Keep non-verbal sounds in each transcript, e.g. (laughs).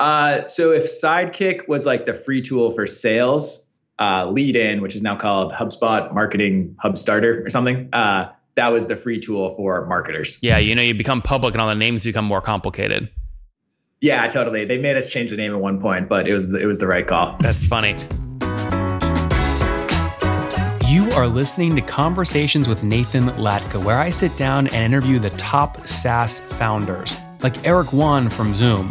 Uh, so if Sidekick was like the free tool for sales, uh, Leadin, which is now called HubSpot Marketing Hub Starter or something, uh, that was the free tool for marketers. Yeah, you know, you become public and all the names become more complicated. Yeah, totally. They made us change the name at one point, but it was it was the right call. That's funny. You are listening to Conversations with Nathan Latka, where I sit down and interview the top SaaS founders, like Eric Yuan from Zoom.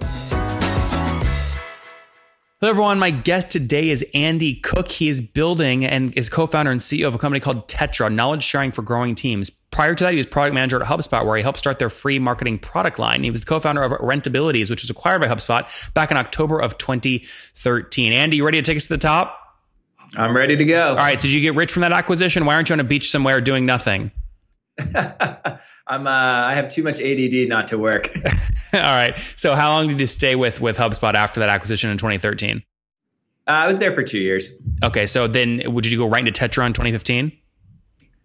Hello, everyone. My guest today is Andy Cook. He is building and is co founder and CEO of a company called Tettra, knowledge sharing for growing teams. Prior to that, he was product manager at HubSpot, where he helped start their free marketing product line. He was the co founder of Rentabilities, which was acquired by HubSpot back in October of 2013. Andy, you ready to take us to the top? I'm ready to go. All right. So, did you get rich from that acquisition? Why aren't you on a beach somewhere doing nothing? (laughs) I'm uh, I have too much ADD not to work. (laughs) All right. So how long did you stay with with HubSpot after that acquisition in 2013? Uh, I was there for two years. Okay. So then, did you go right into Tettra in 2015?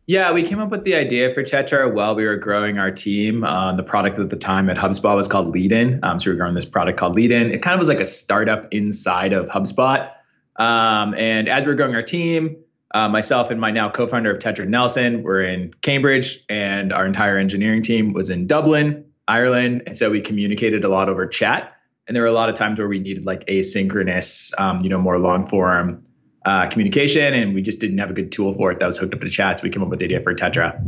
Yeah, we came up with the idea for Tettra while we were growing our team. Uh, the product at the time at HubSpot was called Leadin. Um, so we were growing this product called Leadin. It kind of was like a startup inside of HubSpot. Um, and as we were growing our team, uh, myself and my now co-founder of Tettra, Nelson, were in Cambridge, and our entire engineering team was in Dublin, Ireland. And so we communicated a lot over chat. And there were a lot of times where we needed like asynchronous, um, you know, more long form uh, communication, and we just didn't have a good tool for it that was hooked up to chat. So we came up with the idea for Tettra.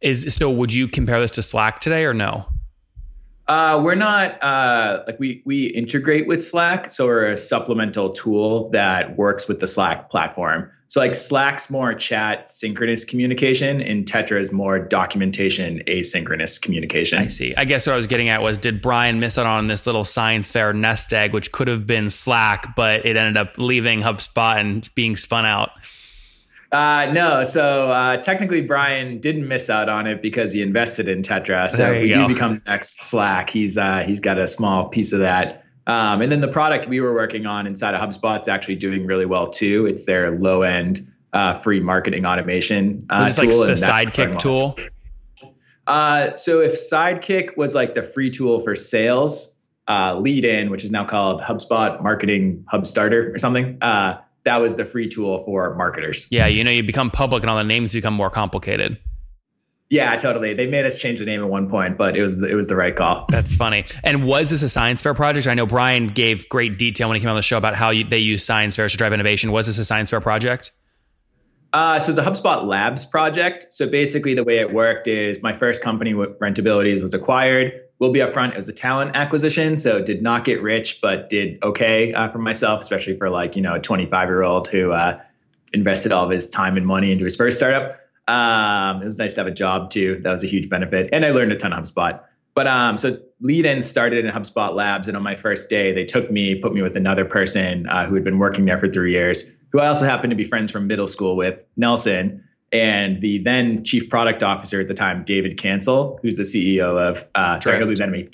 Is so? Would you compare this to Slack today or no? Uh, we're not uh, like we we integrate with Slack, so we're a supplemental tool that works with the Slack platform. So like Slack's more chat synchronous communication, and Tettra is more documentation asynchronous communication. I see. I guess what I was getting at was, did Brian miss out on this little science fair nest egg, which could have been Slack, but it ended up leaving HubSpot and being spun out? Uh, no, so uh, technically Brian didn't miss out on it because he invested in Tettra. So we go. do become next Slack. He's uh, he's got a small piece of that. Um, and then the product we were working on inside of HubSpot is actually doing really well too. It's their low end uh, free marketing automation. Uh, this like the Sidekick tool? Uh, so if Sidekick was like the free tool for sales, uh, Leadin, which is now called HubSpot Marketing Hub Starter or something, uh, that was the free tool for marketers. Yeah, you know, you become public and all the names become more complicated. Yeah, totally. They made us change the name at one point, but it was it was the right call. (laughs) That's funny. And was this a science fair project? I know Brian gave great detail when he came on the show about how you, they use science fairs to drive innovation. Was this a science fair project? Uh, so it's a HubSpot Labs project. So basically, the way it worked is my first company, Rentabilities, was acquired. We'll be upfront. It was a talent acquisition, so did not get rich, but did okay uh, for myself, especially for like you know a 25 year old who uh, invested all of his time and money into his first startup. Um, it was nice to have a job too. That was a huge benefit, and I learned a ton of HubSpot. But um, so Leadin started in HubSpot Labs, and on my first day, they took me, put me with another person uh, who had been working there for three years, who I also happened to be friends from middle school with, Nelson and the then chief product officer at the time, David Cancel, who's the CEO of uh, sorry, be better me.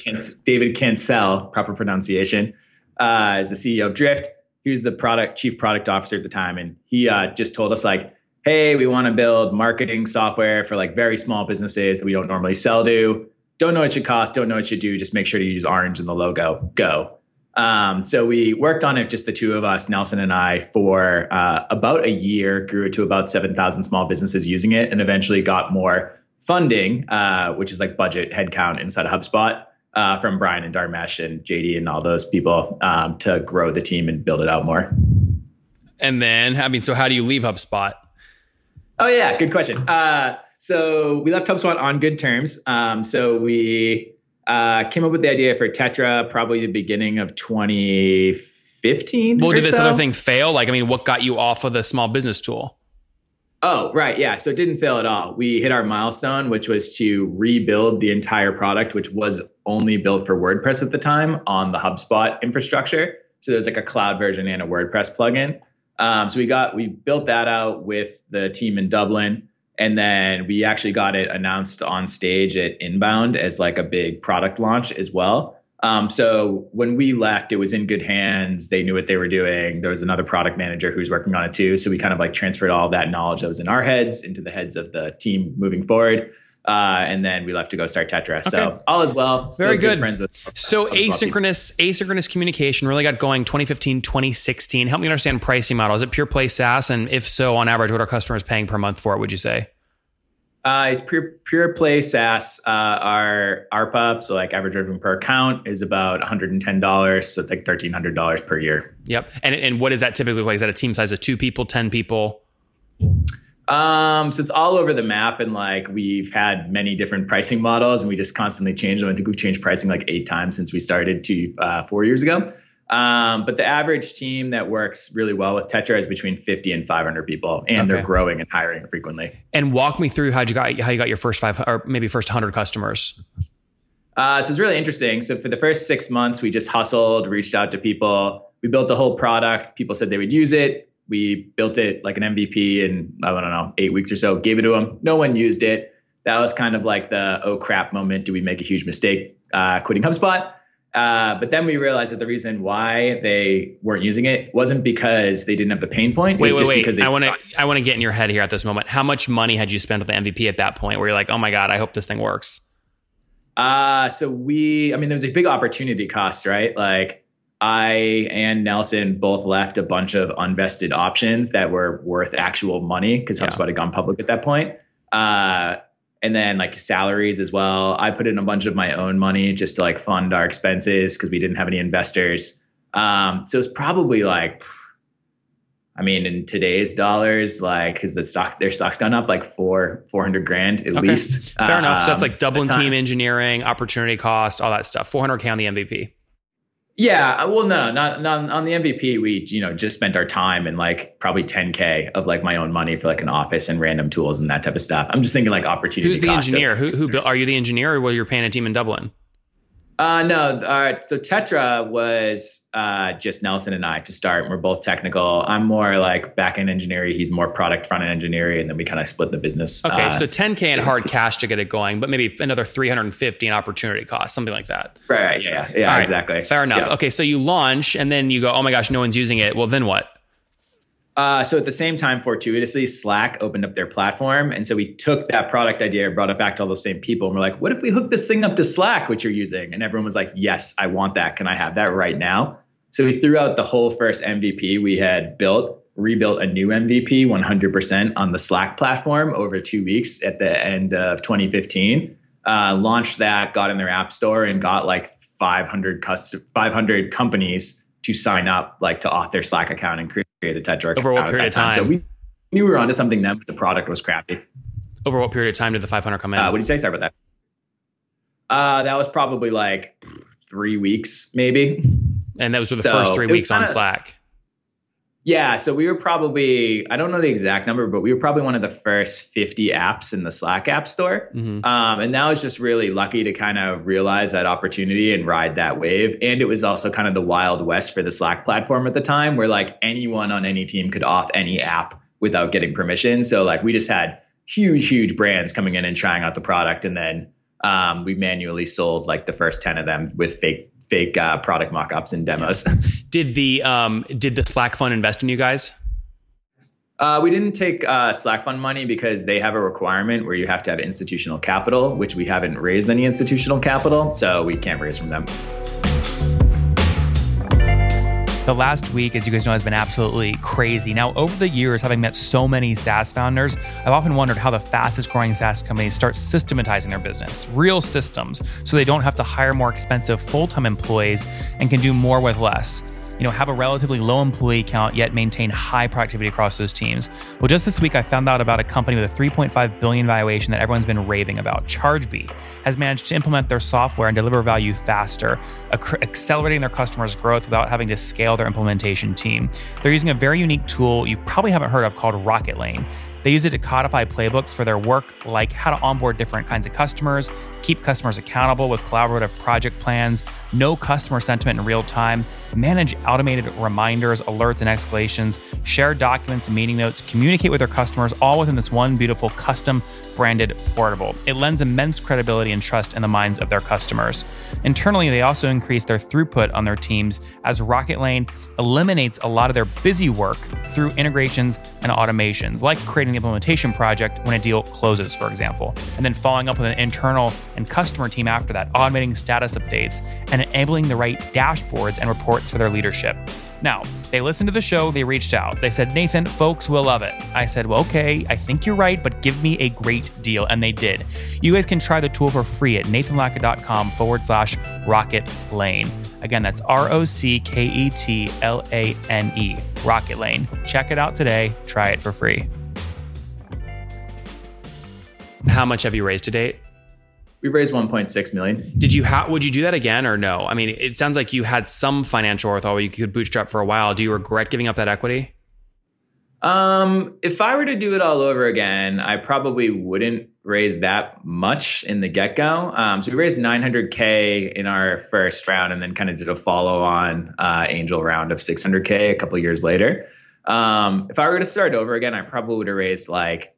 David Cancel, proper pronunciation, uh, is the CEO of Drift. He was the product chief product officer at the time, and he uh, just told us like, "Hey, we want to build marketing software for like very small businesses that we don't normally sell to. Don't know what it should cost. Don't know what it should do. Just make sure to use orange in the logo. Go." Um, so we worked on it, just the two of us, Nelson and I, for uh, about a year, grew it to about 7,000 small businesses using it, and eventually got more funding, uh, which is like budget headcount inside of HubSpot uh, from Brian and Dharmesh and JD and all those people um, to grow the team and build it out more. And then, I mean, so how do you leave HubSpot? Oh, yeah, good question. Uh, so we left HubSpot on good terms. Um, so we uh, came up with the idea for Tettra probably the beginning of 2015. Well, did this so. other thing fail? Like, I mean, what got you off of the small business tool? Oh, right. Yeah. So it didn't fail at all. We hit our milestone, which was to rebuild the entire product, which was only built for WordPress at the time on the HubSpot infrastructure. So there's like a cloud version and a WordPress plugin. Um, so we got we built that out with the team in Dublin And then we actually got it announced on stage at Inbound as like a big product launch as well. Um, so when we left, it was in good hands. They knew what they were doing. There was another product manager who was working on it too. So we kind of like transferred all that knowledge that was in our heads into the heads of the team moving forward. Uh, and then we left to go start Tettra. Okay. So all is well. Very good. good. Friends with so asynchronous asynchronous communication really got going 2015, 2016. Help me understand pricing model. Is it pure play SaaS? And if so, on average, what are customers paying per month for it? Would you say? Uh, it's pure pure play SaaS. Uh, our ARPA, so like average revenue per account, is about $110. So it's like $1,300 per year. Yep. And and what does that typically like? Is that a team size of two people, ten people? Um, so it's all over the map, and like we've had many different pricing models, and we just constantly change them. I think we've changed pricing like eight times since we started two uh, four years ago. Um, but the average team that works really well with Tettra is between 50 and 500 people, and okay. they're growing and hiring frequently. And walk me through how you got how you got your first five or maybe first 100 customers. Uh, so it's really interesting. So for the first six months, we just hustled, reached out to people. We built the whole product. People said they would use it. We built it like an MVP in I don't know eight weeks or so. Gave it to them. No one used it. That was kind of like the oh crap moment. Do we make a huge mistake uh, quitting HubSpot? Uh, but then we realized that the reason why they weren't using it wasn't because they didn't have the pain point. Wait, wait, wait. Because I want to I want to get in your head here at this moment. How much money had you spent on the MVP at that point where you're like, oh my god, I hope this thing works? Uh, so we, I mean, there was a big opportunity cost, right? Like I and Nelson both left a bunch of unvested options that were worth actual money because HubSpot yeah. had gone public at that point. Uh, and then like salaries as well. I put in a bunch of my own money just to like fund our expenses because we didn't have any investors. Um, so it's probably like, I mean, in today's dollars, like because the stock, their stock's gone up like four, four hundred grand at okay. least. Fair um, enough. So that's like Dublin team engineering, opportunity cost, all that stuff. Four hundred k on the MVP. Yeah, uh, well, no, not, not on the MVP. We, you know, just spent our time and like probably 10k of like my own money for like an office and random tools and that type of stuff. I'm just thinking like opportunity. Who's the engineer? Who, who built? Are you the engineer, or will you're paying a team in Dublin? Uh, no. All right. So Tettra was uh, just Nelson and I to start. We're both technical. I'm more like back end engineering. He's more product front end engineering, and then we kind of split the business. Okay, uh, so 10k in hard cash to get it going, but maybe another 350 in opportunity cost, something like that. Right. Yeah. Yeah. yeah exactly. Fair enough. Yeah. Okay, so you launch, and then you go, oh my gosh, no one's using it. Well, then what? Uh, so at the same time, fortuitously, Slack opened up their platform, and so we took that product idea, brought it back to all those same people, and we're like, "What if we hook this thing up to Slack, which you're using?" And everyone was like, "Yes, I want that. Can I have that right now?" So we threw out the whole first MVP we had built, rebuilt a new MVP 100% on the Slack platform over two weeks at the end of 2015. Uh, launched that, got in their app store, and got like 500 custom, 500 companies to sign up, like to auth their Slack account and create created Tettra over what period of time? time? So we knew we were onto something then, but the product was crappy. Over what period of time did the 500 come in? Uh, what did you say? Sorry about that. Uh, that was probably like three weeks, maybe. And that was for the so first three weeks kinda, on Slack. Yeah, so we were probably I don't know the exact number, but we were probably one of the first 50 apps in the Slack app store. Mm-hmm. Um, and that was just really lucky to kind of realize that opportunity and ride that wave. And it was also kind of the wild west for the Slack platform at the time, where like anyone on any team could auth any app without getting permission. So like we just had huge, huge brands coming in and trying out the product, and then um, we manually sold like the first 10 of them with fake fake uh, product mock-ups and demos. did the um, did the Slack fund invest in you guys? Uh, we didn't take uh, Slack fund money because they have a requirement where you have to have institutional capital, which we haven't raised any institutional capital, so we can't raise from them. The last week, as you guys know, has been absolutely crazy. Now, over the years, having met so many SaaS founders, I've often wondered how the fastest growing SaaS companies start systematizing their business, real systems, so they don't have to hire more expensive full time employees and can do more with less you know, have a relatively low employee count yet maintain high productivity across those teams. Well, just this week I found out about a company with a 3.5 billion valuation that everyone's been raving about. Chargebee has managed to implement their software and deliver value faster, accelerating their customers' growth without having to scale their implementation team. They're using a very unique tool you probably haven't heard of called Rocketlane. They use it to codify playbooks for their work, like how to onboard different kinds of customers, keep customers accountable with collaborative project plans, know customer sentiment in real time, manage automated reminders, alerts, and escalations, share documents and meeting notes, communicate with their customers, all within this one beautiful custom branded portable. It lends immense credibility and trust in the minds of their customers. Internally, they also increase their throughput on their teams as Rocketlane eliminates a lot of their busy work through integrations and automations, like creating the implementation project when a deal closes, for example, and then following up with an internal and customer team after that, automating status updates and enabling the right dashboards and reports for their leadership. Now, they listened to the show, they reached out. They said, Nathan, folks will love it. I said, well, okay, I think you're right, but give me a great deal. And they did. You guys can try the tool for free at nathanlatka.com forward slash rocket lane. Again, that's R O C K E T L A N E, Rocketlane. Check it out today. Try it for free. How much have you raised to date? We raised 1.6 million. Did you ha- would you do that again or no? I mean, it sounds like you had some financial wherewithal where you could bootstrap for a while. Do you regret giving up that equity? Um, if I were to do it all over again, I probably wouldn't raise that much in the get go. Um, so we raised 900k in our first round, and then kind of did a follow on uh, angel round of 600k a couple years later. Um, if I were to start over again, I probably would have raised like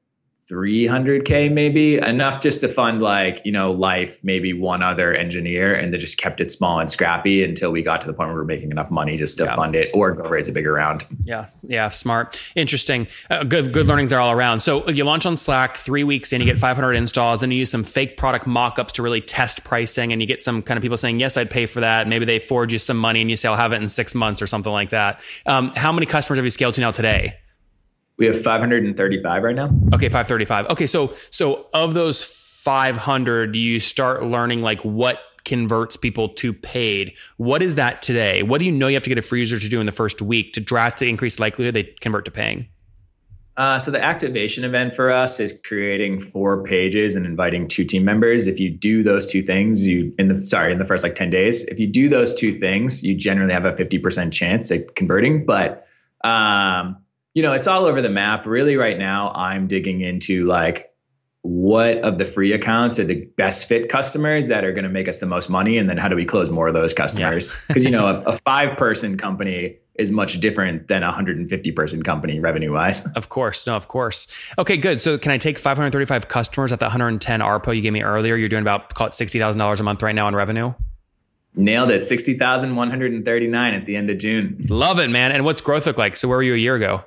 300k maybe enough just to fund like you know life maybe one other engineer and they just kept it small and scrappy until we got to the point where we are making enough money just to yeah. fund it or go raise a bigger round. Yeah yeah smart. Interesting. Uh, good good learnings there all around. So you launch on slack three weeks in you get 500 installs then you use some fake product mock-ups to really test pricing and you get some kind of people saying yes i'd pay for that. Maybe they forward you some money and you say i'll have it in six months or something like that. Um, how many customers have you scaled to now today we have 535 right now. Okay, 535. Okay, so so of those 500, you start learning like what converts people to paid. What is that today? What do you know you have to get a free user to do in the first week to drastically increase likelihood they convert to paying? Uh, so the activation event for us is creating four pages and inviting two team members. If you do those two things, you in the sorry in the first like ten days, if you do those two things, you generally have a fifty percent chance at converting. But um, you know, it's all over the map. Really, right now, I'm digging into like what of the free accounts are the best fit customers that are going to make us the most money, and then how do we close more of those customers? Because yeah. you know, (laughs) a, a five person company is much different than a 150 person company revenue wise. Of course. No, of course. Okay, good. So can I take 535 customers at the 110 ARPA you gave me earlier? You're doing about call it $60,000 a month right now in revenue. Nailed it. 60,139 at the end of June. Love it, man. And what's growth look like? So where were you a year ago?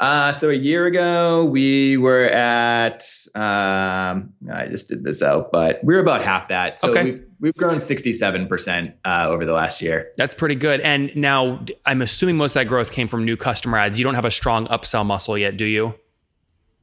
Uh, so a year ago, we were at, um, I just did this out, but we are about half that. So okay. we've, we've grown 67% uh, over the last year. That's pretty good. And now I'm assuming most of that growth came from new customer ads. You don't have a strong upsell muscle yet, do you?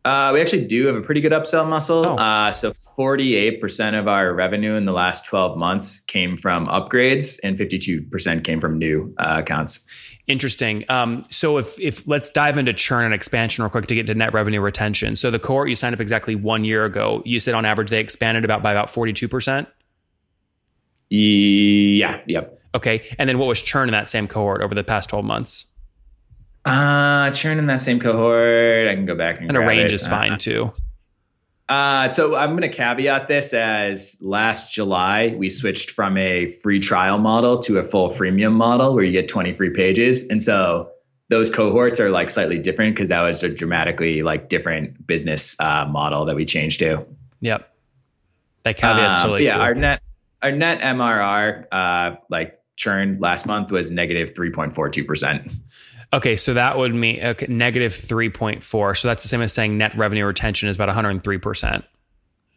Uh, we actually do have a pretty good upsell muscle. Oh. Uh, so 48% of our revenue in the last 12 months came from upgrades, and 52% came from new uh, accounts. Interesting. Um, so if if let's dive into churn and expansion real quick to get to net revenue retention. So the cohort you signed up exactly one year ago, you said on average they expanded about by about 42%? Yeah. Yep. Okay. And then what was churn in that same cohort over the past 12 months? Uh, churn in that same cohort. I can go back and, and a range it. is fine uh, too. Uh, so I'm going to caveat this as last July we switched from a free trial model to a full freemium model where you get 20 free pages, and so those cohorts are like slightly different because that was a dramatically like different business uh, model that we changed to. Yep. That caveat's um, totally yeah. Cool. Our net our net MRR uh, like churn last month was negative 3.42 percent. Okay, so that would mean okay, negative 3.4. So that's the same as saying net revenue retention is about 103%.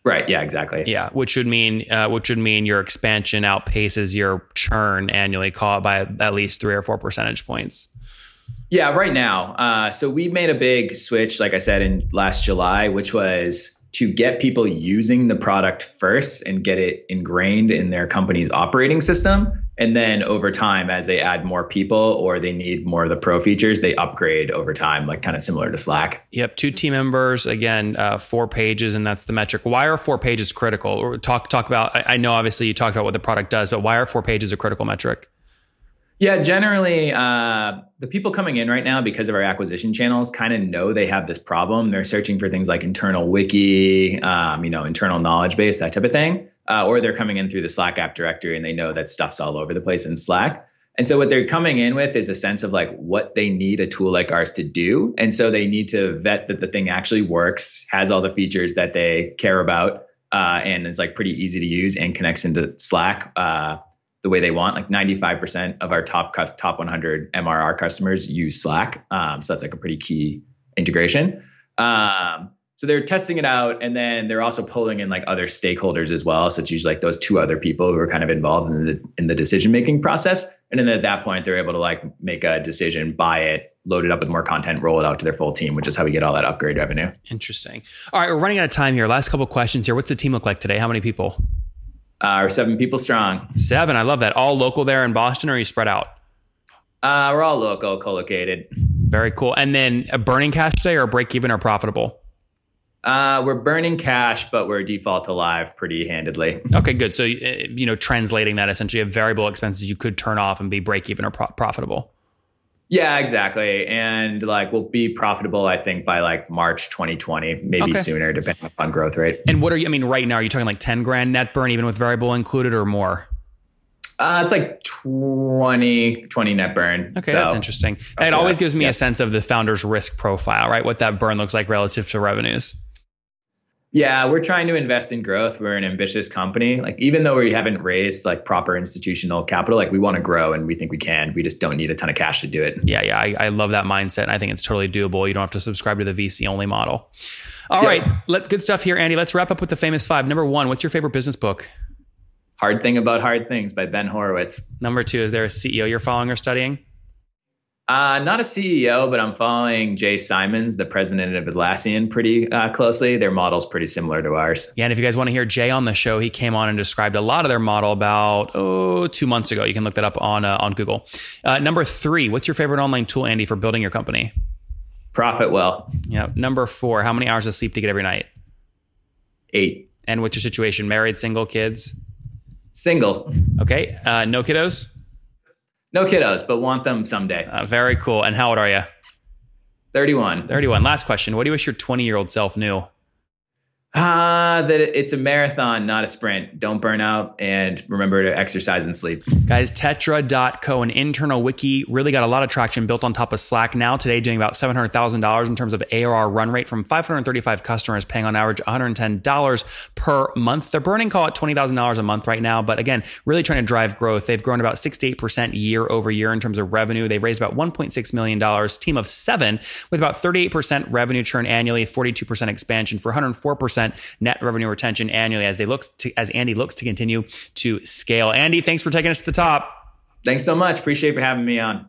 Right. Yeah. Exactly. Yeah, which would mean uh, which would mean your expansion outpaces your churn annually, call it by at least three or four percentage points. Yeah. Right now, uh, so we made a big switch, like I said in last July, which was to get people using the product first and get it ingrained in their company's operating system. And then over time, as they add more people or they need more of the pro features, they upgrade over time, like kind of similar to Slack. Yep. Two team members, again, uh, four pages, and that's the metric. Why are four pages critical? Talk talk about I know obviously you talked about what the product does, but why are four pages a critical metric? Yeah, generally, uh, the people coming in right now because of our acquisition channels kind of know they have this problem. They're searching for things like internal wiki, um, you know, internal knowledge base, that type of thing, uh, or they're coming in through the Slack app directory and they know that stuff's all over the place in Slack. And so what they're coming in with is a sense of like what they need a tool like ours to do. And so they need to vet that the thing actually works, has all the features that they care about, uh, and is like pretty easy to use and connects into Slack uh, the way they want. Like 95% of our top top 100 MRR customers use Slack, um, so that's like a pretty key integration. Um, so they're testing it out, and then they're also pulling in like other stakeholders as well. So it's usually like those two other people who are kind of involved in the in the decision making process. And then at that point, they're able to like make a decision, buy it, load it up with more content, roll it out to their full team, which is how we get all that upgrade revenue. Interesting. All right, we're running out of time here. Last couple questions here. What's the team look like today? How many people? Uh, we're seven people strong. Seven. I love that. All local there in Boston, or are you spread out? Uh, we're all local, co-located. Very cool. And then a burning cash today, or break even, or profitable? Uh, we're burning cash, but we're default to live pretty handedly. Okay, good. So, uh, you know, translating that essentially of variable expenses you could turn off and be break even or pro- profitable. Yeah, exactly. And like we'll be profitable, I think, by like March 2020, maybe okay. sooner, depending on growth rate. And what are you, I mean, right now, are you talking like 10 grand net burn, even with variable included or more? Uh, it's like 20, 20 net burn. Okay, so, that's interesting. It always gives me yeah. a sense of the founder's risk profile, right? What that burn looks like relative to revenues. Yeah, we're trying to invest in growth. We're an ambitious company. Like even though we haven't raised like proper institutional capital, like we want to grow and we think we can. We just don't need a ton of cash to do it. Yeah, yeah, I, I love that mindset. I think it's totally doable. You don't have to subscribe to the VC only model. All yeah. right, let good stuff here, Andy. Let's wrap up with the famous five. Number one, what's your favorite business book? Hard Thing About Hard Things by Ben Horowitz. Number two, is there a CEO you're following or studying? Uh, not a CEO, but I'm following Jay Simons, the president of Atlassian, pretty uh, closely. Their model's pretty similar to ours. Yeah, and if you guys want to hear Jay on the show, he came on and described a lot of their model about oh two months ago. You can look that up on uh, on Google. Uh, number three, what's your favorite online tool, Andy, for building your company? Profitwell. Yeah. Number four, how many hours of sleep do you get every night? Eight. And what's your situation? Married, single, kids? Single. Okay. Uh, no kiddos. No kiddos, but want them someday. Uh, very cool. And how old are you? 31. 31. Last question. What do you wish your 20 year old self knew? Ah, uh, that it's a marathon, not a sprint. Don't burn out and remember to exercise and sleep. Guys, Tettra.co, an internal wiki, really got a lot of traction built on top of Slack now. Today, doing about $700,000 in terms of ARR run rate from 535 customers, paying on average $110 per month. They're burning, call at $20,000 a month right now. But again, really trying to drive growth. They've grown about 68% year over year in terms of revenue. They've raised about $1.6 million, team of seven, with about 38% revenue churn annually, 42% expansion for 104% net revenue retention annually as they look to, as Andy looks to continue to scale. Andy, thanks for taking us to the top. Thanks so much. Appreciate for having me on.